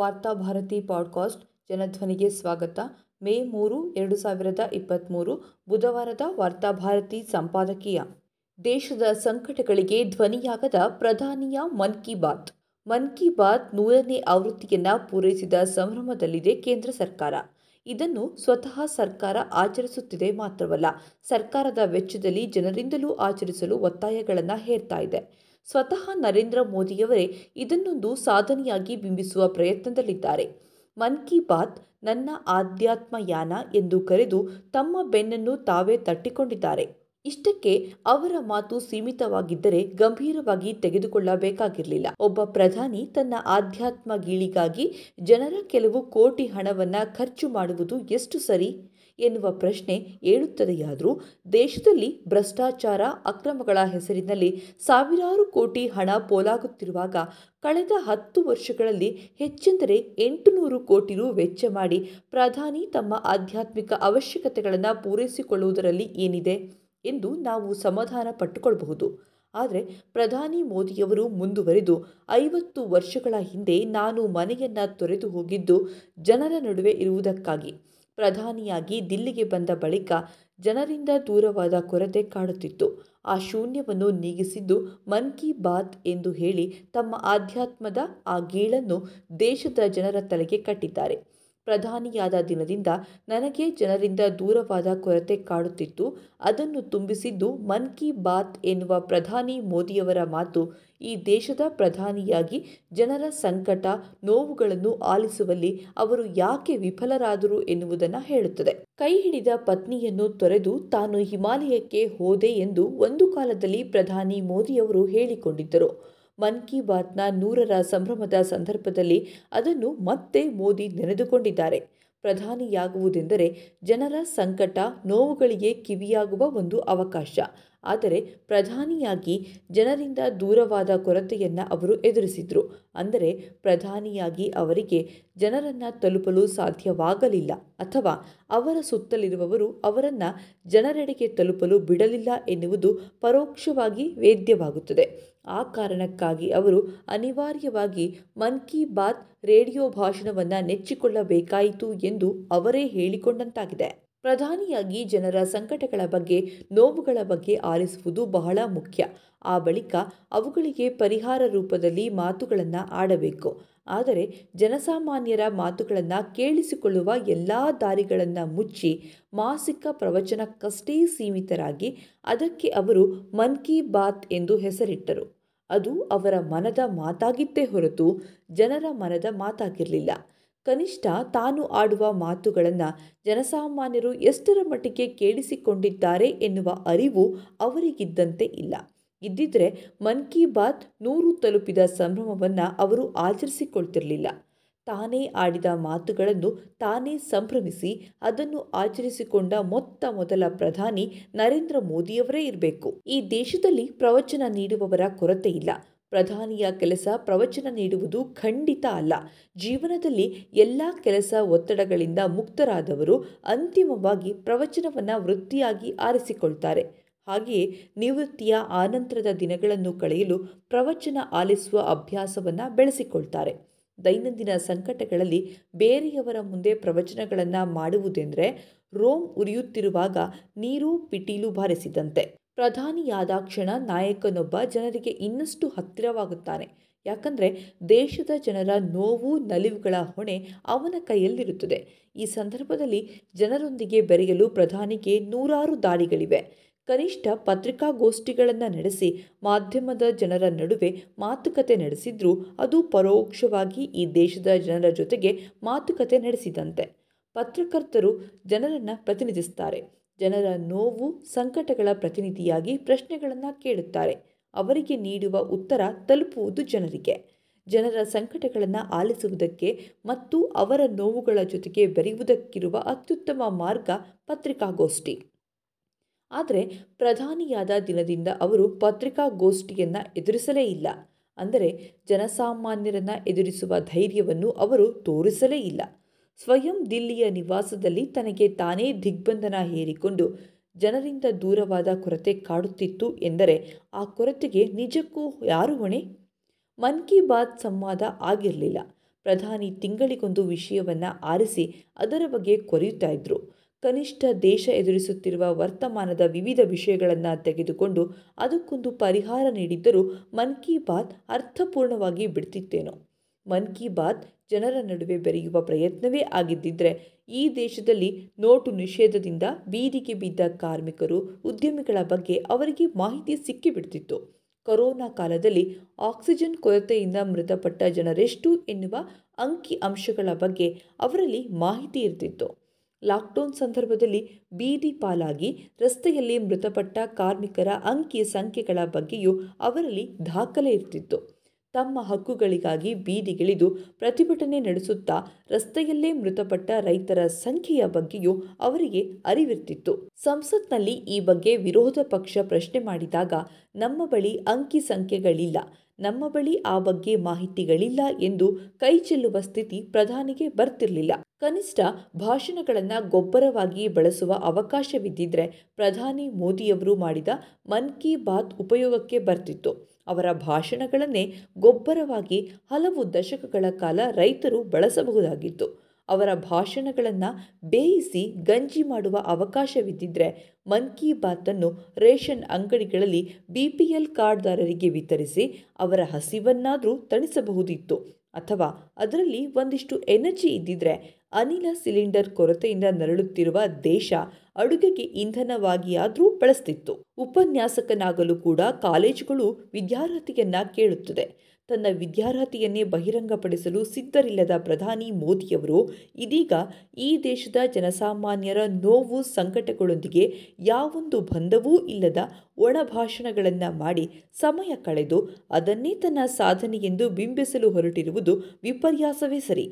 Varthabharati podcast ಜನಧ್ವನಿಗೆ ಸ್ವಾಗತ. ಮೇ ಮೂರು, ಎರಡು ಸಾವಿರದ ಇಪ್ಪತ್ತ್ಮೂರು ಬುಧವಾರದ ವಾರ್ತಾಭಾರತಿ ಸಂಪಾದಕೀಯ. ದೇಶದ ಸಂಕಟಗಳಿಗೆ ಧ್ವನಿಯಾಗದ ಪ್ರಧಾನಿಯ ಮನ್ ಕಿ ಬಾತ್. ಮನ್ ಕಿ ಬಾತ್ ನೂರನೇ ಆವೃತ್ತಿಯನ್ನು ಪೂರೈಸಿದ ಸಂಭ್ರಮದಲ್ಲಿದೆ ಕೇಂದ್ರ ಸರ್ಕಾರ. ಇದನ್ನು ಸ್ವತಃ ಸರ್ಕಾರ ಆಚರಿಸುತ್ತಿದೆ ಮಾತ್ರವಲ್ಲ, ಸರ್ಕಾರದ ವೆಚ್ಚದಲ್ಲಿ ಜನರಿಂದಲೂ ಆಚರಿಸಲು ಒತ್ತಾಯಗಳನ್ನು ಹೇರ್ತಾ ಇದೆ. ಸ್ವತಃ ನರೇಂದ್ರ ಮೋದಿಯವರೇ ಇದನ್ನೊಂದು ಸಾಧನೆಯಾಗಿ ಬಿಂಬಿಸುವ ಪ್ರಯತ್ನದಲ್ಲಿದ್ದಾರೆ. ಮನ್ ಕಿ ಬಾತ್ ನನ್ನ ಆಧ್ಯಾತ್ಮ ಯಾನ ಎಂದು ಕರೆದು ತಮ್ಮ ಬೆನ್ನನ್ನು ತಾವೇ ತಟ್ಟಿಕೊಂಡಿದ್ದಾರೆ. ಇಷ್ಟಕ್ಕೆ ಅವರ ಮಾತು ಸೀಮಿತವಾಗಿದ್ದರೆ ಗಂಭೀರವಾಗಿ ತೆಗೆದುಕೊಳ್ಳಬೇಕಾಗಿರಲಿಲ್ಲ. ಒಬ್ಬ ಪ್ರಧಾನಿ ತನ್ನ ಆಧ್ಯಾತ್ಮ ಗೀಳಿಗಾಗಿ ಜನರ ಕೆಲವು ಕೋಟಿ ಹಣವನ್ನು ಖರ್ಚು ಮಾಡುವುದು ಎಷ್ಟು ಸರಿ? ಎನ್ನುವ ಪ್ರಶ್ನೆ ಏಳುತ್ತದೆಯಾದರೂ ದೇಶದಲ್ಲಿ ಭ್ರಷ್ಟಾಚಾರ ಅಕ್ರಮಗಳ ಹೆಸರಿನಲ್ಲಿ ಸಾವಿರಾರು ಕೋಟಿ ಹಣ ಪೋಲಾಗುತ್ತಿರುವಾಗ ಕಳೆದ ಹತ್ತು ವರ್ಷಗಳಲ್ಲಿ ಹೆಚ್ಚೆಂದರೆ ಎಂಟುನೂರು ಕೋಟಿ ರು ವೆಚ್ಚ ಮಾಡಿ ಪ್ರಧಾನಿ ತಮ್ಮ ಆಧ್ಯಾತ್ಮಿಕ ಅವಶ್ಯಕತೆಗಳನ್ನು ಪೂರೈಸಿಕೊಳ್ಳುವುದರಲ್ಲಿ ಏನಿದೆ ಎಂದು ನಾವು ಸಮಾಧಾನ ಪಟ್ಟುಕೊಳ್ಳಬಹುದು ಆದರೆ ಪ್ರಧಾನಿ ಮೋದಿಯವರು ಮುಂದುವರೆದು ಐವತ್ತು ವರ್ಷಗಳ ಹಿಂದೆ ನಾನು ಮನೆಯನ್ನು ತೊರೆದು ಹೋಗಿದ್ದು ಜನರ ನಡುವೆ ಇರುವುದಕ್ಕಾಗಿ. ಪ್ರಧಾನಿಯಾಗಿ ದಿಲ್ಲಿಗೆ ಬಂದ ಬಳಿಕ ಜನರಿಂದ ದೂರವಾದ ಕೊರತೆ ಕಾಡುತ್ತಿತ್ತು. ಆ ಶೂನ್ಯವನ್ನು ನೀಗಿಸಿದ್ದು ಮನ್ ಕಿ ಬಾತ್ ಎಂದು ಹೇಳಿ ತಮ್ಮ ಆಧ್ಯಾತ್ಮದ ಆ ಗೀಳನ್ನು ದೇಶದ ಜನರ ತಲೆಗೆ ಕಟ್ಟಿದ್ದಾರೆ. ಪ್ರಧಾನಿಯಾದ ದಿನದಿಂದ ನನಗೆ ಜನರಿಂದ ದೂರವಾದ ಕೊರತೆ ಕಾಡುತ್ತಿತ್ತು. ಅದನ್ನು ತುಂಬಿಸಿದ್ದು ಮನ್ ಕಿ ಬಾತ್ ಎನ್ನುವ ಪ್ರಧಾನಿ ಮೋದಿಯವರ ಮಾತು. ಈ ದೇಶದ ಪ್ರಧಾನಿಯಾಗಿ ಜನರ ಸಂಕಟ, ನೋವುಗಳನ್ನು ಆಲಿಸುವಲ್ಲಿ ಅವರು ಯಾಕೆ ವಿಫಲರಾದರು ಎನ್ನುವುದನ್ನು ಹೇಳುತ್ತದೆ. ಕೈ ಹಿಡಿದ ಪತ್ನಿಯನ್ನು ತೊರೆದು ತಾನು ಹಿಮಾಲಯಕ್ಕೆ ಹೋದೆ ಎಂದು ಒಂದು ಕಾಲದಲ್ಲಿ ಪ್ರಧಾನಿ ಮೋದಿಯವರು ಹೇಳಿಕೊಂಡಿದ್ದರು. ಮನ್ ಕಿ ಬಾತ್ನ ನೂರರ ಸಂಭ್ರಮದ ಸಂದರ್ಭದಲ್ಲಿ ಅದನ್ನು ಮತ್ತೆ ಮೋದಿ ನೆನೆದುಕೊಂಡಿದ್ದಾರೆ. ಪ್ರಧಾನಿಯಾಗುವುದೆಂದರೆ ಜನರ ಸಂಕಟ, ನೋವುಗಳಿಗೆ ಕಿವಿಯಾಗುವ ಒಂದು ಅವಕಾಶ. ಆದರೆ ಪ್ರಧಾನಿಯಾಗಿ ಜನರಿಂದ ದೂರವಾದ ಕೊರತೆಯನ್ನು ಅವರು ಎದುರಿಸಿದರು. ಅಂದರೆ ಪ್ರಧಾನಿಯಾಗಿ ಅವರಿಗೆ ಜನರನ್ನು ತಲುಪಲು ಸಾಧ್ಯವಾಗಲಿಲ್ಲ ಅಥವಾ ಅವರ ಸುತ್ತಲಿರುವವರು ಅವರನ್ನು ಜನರೆಡೆಗೆ ತಲುಪಲು ಬಿಡಲಿಲ್ಲ ಎನ್ನುವುದು ಪರೋಕ್ಷವಾಗಿ ವೇದ್ಯವಾಗುತ್ತದೆ. ಆ ಕಾರಣಕ್ಕಾಗಿ ಅವರು ಅನಿವಾರ್ಯವಾಗಿ ಮನ್ ಕಿ ಬಾತ್ ರೇಡಿಯೋ ಭಾಷಣವನ್ನು ನೆಚ್ಚಿಕೊಳ್ಳಬೇಕಾಯಿತು ಎಂದು ಅವರೇ ಹೇಳಿಕೊಂಡಂತಾಗಿದೆ. ಪ್ರಧಾನಿಯಾಗಿ ಜನರ ಸಂಕಟಗಳ ಬಗ್ಗೆ, ನೋವುಗಳ ಬಗ್ಗೆ ಆಲಿಸುವುದು ಬಹಳ ಮುಖ್ಯ. ಆ ಬಳಿಕ ಅವುಗಳಿಗೆ ಪರಿಹಾರ ರೂಪದಲ್ಲಿ ಮಾತುಗಳನ್ನು ಆಡಬೇಕು. ಆದರೆ ಜನಸಾಮಾನ್ಯರ ಮಾತುಗಳನ್ನು ಕೇಳಿಸಿಕೊಳ್ಳುವ ಎಲ್ಲ ದಾರಿಗಳನ್ನು ಮುಚ್ಚಿ ಮಾಸಿಕ ಪ್ರವಚನಕ್ಕಷ್ಟೇ ಸೀಮಿತರಾಗಿ ಅದಕ್ಕೆ ಅವರು ಮನ್ ಕಿ ಬಾತ್ ಎಂದು ಹೆಸರಿಟ್ಟರು. ಅದು ಅವರ ಮನದ ಮಾತಾಗಿತ್ತೇ ಹೊರತು ಜನರ ಮನದ ಮಾತಾಗಿರಲಿಲ್ಲ. ಕನಿಷ್ಠ ತಾನು ಆಡುವ ಮಾತುಗಳನ್ನು ಜನಸಾಮಾನ್ಯರು ಎಷ್ಟರ ಮಟ್ಟಿಗೆ ಕೇಳಿಸಿಕೊಂಡಿದ್ದಾರೆ ಎನ್ನುವ ಅರಿವು ಅವರಿಗಿದ್ದಂತೆ ಇಲ್ಲ. ಇದ್ದಿದ್ರೆ ಮನ್ ಕಿ ಬಾತ್ ನೂರು ತಲುಪಿದ ಸಂಭ್ರಮವನ್ನು ಅವರು ಆಚರಿಸಿಕೊಳ್ತಿರಲಿಲ್ಲ. ತಾನೇ ಆಡಿದ ಮಾತುಗಳನ್ನು ತಾನೇ ಸಂಭ್ರಮಿಸಿ ಅದನ್ನು ಆಚರಿಸಿಕೊಂಡ ಮೊತ್ತ ಮೊದಲ ಪ್ರಧಾನಿ ನರೇಂದ್ರ ಮೋದಿಯವರೇ ಇರಬೇಕು. ಈ ದೇಶದಲ್ಲಿ ಪ್ರವಚನ ನೀಡುವವರ ಕೊರತೆ ಇಲ್ಲ. ಪ್ರಧಾನಿಯ ಕೆಲಸ ಪ್ರವಚನ ನೀಡುವುದು ಖಂಡಿತ ಅಲ್ಲ. ಜೀವನದಲ್ಲಿ ಎಲ್ಲ ಕೆಲಸ ಒತ್ತಡಗಳಿಂದ ಮುಕ್ತರಾದವರು ಅಂತಿಮವಾಗಿ ಪ್ರವಚನವನ್ನು ವೃತ್ತಿಯಾಗಿ ಆರಿಸಿಕೊಳ್ತಾರೆ. ಹಾಗೆಯೇ ನಿವೃತ್ತಿಯ ಆನಂತರದ ದಿನಗಳನ್ನು ಕಳೆಯಲು ಪ್ರವಚನ ಆಲಿಸುವ ಅಭ್ಯಾಸವನ್ನು ಬೆಳೆಸಿಕೊಳ್ತಾರೆ. ದೈನಂದಿನ ಸಂಕಟಗಳಲ್ಲಿ ಬೇರೆಯವರ ಮುಂದೆ ಪ್ರವಚನಗಳನ್ನು ಮಾಡುವುದೆಂದರೆ ರೋಮ್ ಉರಿಯುತ್ತಿರುವಾಗ ನೀರು ಪಿಟೀಲು ಬಾರಿಸಿದಂತೆ. ಪ್ರಧಾನಿಯಾದ ಕ್ಷಣ ನಾಯಕನೊಬ್ಬ ಜನರಿಗೆ ಇನ್ನಷ್ಟು ಹತ್ತಿರವಾಗುತ್ತಾನೆ. ಯಾಕಂದರೆ ದೇಶದ ಜನರ ನೋವು, ನಲಿವುಗಳ ಹೊಣೆ ಅವನ ಕೈಯಲ್ಲಿರುತ್ತದೆ. ಈ ಸಂದರ್ಭದಲ್ಲಿ ಜನರೊಂದಿಗೆ ಬೆರೆಯಲು ಪ್ರಧಾನಿಗೆ ನೂರಾರು ದಾರಿಗಳಿವೆ ಕನಿಷ್ಠ ಪತ್ರಿಕಾಗೋಷ್ಠಿಗಳನ್ನು ನಡೆಸಿ ಮಾಧ್ಯಮದ ಜನರ ನಡುವೆ ಮಾತುಕತೆ ನಡೆಸಿದ್ರೂ ಅದು ಪರೋಕ್ಷವಾಗಿ ಈ ದೇಶದ ಜನರ ಜೊತೆಗೆ ಮಾತುಕತೆ ನಡೆಸಿದಂತೆ. ಪತ್ರಕರ್ತರು ಜನರನ್ನು ಪ್ರತಿನಿಧಿಸ್ತಾರೆ. ಜನರ ನೋವು ಸಂಕಟಗಳ ಪ್ರತಿನಿಧಿಯಾಗಿ ಪ್ರಶ್ನೆಗಳನ್ನು ಕೇಳುತ್ತಾರೆ. ಅವರಿಗೆ ನೀಡುವ ಉತ್ತರ ತಲುಪುವುದು ಜನರಿಗೆ. ಜನರ ಸಂಕಟಗಳನ್ನು ಆಲಿಸುವುದಕ್ಕೆ ಮತ್ತು ಅವರ ನೋವುಗಳ ಜೊತೆಗೆ ಬೆರೆಯುವುದಕ್ಕಿರುವ ಅತ್ಯುತ್ತಮ ಮಾರ್ಗ ಪತ್ರಿಕಾಗೋಷ್ಠಿ. ಆದರೆ ಪ್ರಧಾನಿಯಾದ ದಿನದಿಂದ ಅವರು ಪತ್ರಿಕಾಗೋಷ್ಠಿಯನ್ನು ಎದುರಿಸಲೇ ಇಲ್ಲ. ಅಂದರೆ ಜನಸಾಮಾನ್ಯರನ್ನು ಎದುರಿಸುವ ಧೈರ್ಯವನ್ನು ಅವರು ತೋರಿಸಲೇ ಇಲ್ಲ. ಸ್ವಯಂ ದಿಲ್ಲಿಯ ನಿವಾಸದಲ್ಲಿ ತನಗೆ ತಾನೇ ದಿಗ್ಬಂಧನ ಹೇರಿಕೊಂಡು ಜನರಿಂದ ದೂರವಾದ ಕೊರತೆ ಕಾಡುತ್ತಿತ್ತು ಎಂದರೆ ಆ ಕೊರತೆಗೆ ನಿಜಕ್ಕೂ ಯಾರು ಹೊಣೆ? ಮನ್ ಕಿ ಬಾತ್ ಸಂವಾದ ಆಗಿರಲಿಲ್ಲ. ಪ್ರಧಾನಿ ತಿಂಗಳಿಗೊಂದು ವಿಷಯವನ್ನು ಆರಿಸಿ ಅದರ ಬಗ್ಗೆ ಕೊರೆಯುತ್ತಾ ಇದ್ದರು ಕನಿಷ್ಠ ದೇಶ ಎದುರಿಸುತ್ತಿರುವ ವರ್ತಮಾನದ ವಿವಿಧ ವಿಷಯಗಳನ್ನು ತೆಗೆದುಕೊಂಡು ಅದಕ್ಕೊಂದು ಪರಿಹಾರ ನೀಡಿದ್ದರೂ ಮನ್ ಕಿ ಬಾತ್ ಅರ್ಥಪೂರ್ಣವಾಗಿ ಬಿಡ್ತಿತ್ತೇನೋ? ಮನ್ ಕಿ ಬಾತ್ ಜನರ ನಡುವೆ ಬೆರೆಯುವ ಪ್ರಯತ್ನವೇ ಆಗಿದ್ದಿದ್ರೆ ಈ ದೇಶದಲ್ಲಿ ನೋಟು ನಿಷೇಧದಿಂದ ಬೀದಿಗೆ ಬಿದ್ದ ಕಾರ್ಮಿಕರು ಉದ್ಯಮಿಗಳ ಬಗ್ಗೆ ಅವರಿಗೆ ಮಾಹಿತಿ ಸಿಕ್ಕಿಬಿಡ್ತಿತ್ತು. ಕೊರೋನಾ ಕಾಲದಲ್ಲಿ ಆಕ್ಸಿಜನ್ ಕೊರತೆಯಿಂದ ಮೃತಪಟ್ಟ ಜನರೆಷ್ಟು ಎನ್ನುವ ಅಂಕಿ ಅಂಶಗಳ ಬಗ್ಗೆ ಅವರಲ್ಲಿ ಮಾಹಿತಿ ಇರ್ತಿತ್ತು. ಲಾಕ್ಡೌನ್ ಸಂದರ್ಭದಲ್ಲಿ ಬೀದಿ ಪಾಲಾಗಿ ರಸ್ತೆಯಲ್ಲಿ ಮೃತಪಟ್ಟ ಕಾರ್ಮಿಕರ ಅಂಕಿ ಸಂಖ್ಯೆಗಳ ಬಗ್ಗೆಯೂ ಅವರಲ್ಲಿ ದಾಖಲೆ ಇರ್ತಿತ್ತು. ತಮ್ಮ ಹಕ್ಕುಗಳಿಗಾಗಿ ಬೀದಿಗಿಳಿದು ಪ್ರತಿಭಟನೆ ನಡೆಸುತ್ತಾ ರಸ್ತೆಯಲ್ಲೇ ಮೃತಪಟ್ಟ ರೈತರ ಸಂಖ್ಯೆಯ ಬಗ್ಗೆಯೂ ಅವರಿಗೆ ಅರಿವಿರ್ತಿತ್ತು. ಸಂಸತ್ನಲ್ಲಿ ಈ ಬಗ್ಗೆ ವಿರೋಧ ಪಕ್ಷ ಪ್ರಶ್ನೆ ಮಾಡಿದಾಗ ನಮ್ಮ ಬಳಿ ಅಂಕಿ ಸಂಖ್ಯೆಗಳಿಲ್ಲ. ನಮ್ಮ ಬಳಿ ಆ ಬಗ್ಗೆ ಮಾಹಿತಿಗಳಿಲ್ಲ ಎಂದು ಕೈ ಚೆಲ್ಲುವ ಸ್ಥಿತಿ ಪ್ರಧಾನಿಗೆ ಬರ್ತಿರಲಿಲ್ಲ. ಕನಿಷ್ಠ ಭಾಷಣಗಳನ್ನು ಗೊಬ್ಬರವಾಗಿ ಬಳಸುವ ಅವಕಾಶವಿದ್ದಿದ್ರೆ ಪ್ರಧಾನಿ ಮೋದಿಯವರು ಮಾಡಿದ ಮನ್ ಕಿ ಬಾತ್ ಉಪಯೋಗಕ್ಕೆ ಬರ್ತಿತ್ತು. ಅವರ ಭಾಷಣಗಳನ್ನೇ ಗೊಬ್ಬರವಾಗಿ ಹಲವು ದಶಕಗಳ ಕಾಲ ರೈತರು ಬಳಸಬಹುದಾಗಿತ್ತು. ಅವರ ಭಾಷಣಗಳನ್ನು ಬೇಯಿಸಿ ಗಂಜಿ ಮಾಡುವ ಅವಕಾಶವಿದ್ದಿದ್ರೆ ಮನ್ ಕಿ ಬಾತನ್ನು ರೇಷನ್ ಅಂಗಡಿಗಳಲ್ಲಿ ಬಿ ಪಿ ಎಲ್ ಕಾರ್ಡ್ದಾರರಿಗೆ ವಿತರಿಸಿ ಅವರ ಹಸಿವನ್ನಾದರೂ ತಣಿಸಬಹುದಿತ್ತು. ಅಥವಾ ಅದರಲ್ಲಿ ಒಂದಿಷ್ಟು ಎನರ್ಜಿ ಇದ್ದಿದ್ರೆ ಅನಿಲ ಸಿಲಿಂಡರ್ ಕೊರತೆಯಿಂದ ನರಳುತ್ತಿರುವ ದೇಶ ಅಡುಗೆಗೆ ಇಂಧನವಾಗಿಯಾದರೂ ಬಳಸ್ತಿತ್ತು. ಉಪನ್ಯಾಸಕನಾಗಲು ಕೂಡ ಕಾಲೇಜುಗಳು ವಿದ್ಯಾರ್ಥಿಯನ್ನ ಕೇಳುತ್ತದೆ. ತನ್ನ ವಿದ್ಯಾರ್ಹತೆಯನ್ನೇ ಬಹಿರಂಗಪಡಿಸಲು ಸಿದ್ಧರಿಲ್ಲದ ಪ್ರಧಾನಿ ಮೋದಿಯವರು, ಇದೀಗ ಈ ದೇಶದ ಜನಸಾಮಾನ್ಯರ ನೋವು ಸಂಕಟಗಳೊಂದಿಗೆ ಯಾವೊಂದು ಬಂಧವೂ ಇಲ್ಲದ ಒಣ ಭಾಷಣಗಳನ್ನು ಮಾಡಿ ಸಮಯ ಕಳೆದು ಅದನ್ನೇ ತನ್ನ ಸಾಧನೆ ಎಂದು ಬಿಂಬಿಸಲು ಹೊರಟಿರುವುದು ವಿಪರ್ಯಾಸವೇ ಸರಿ.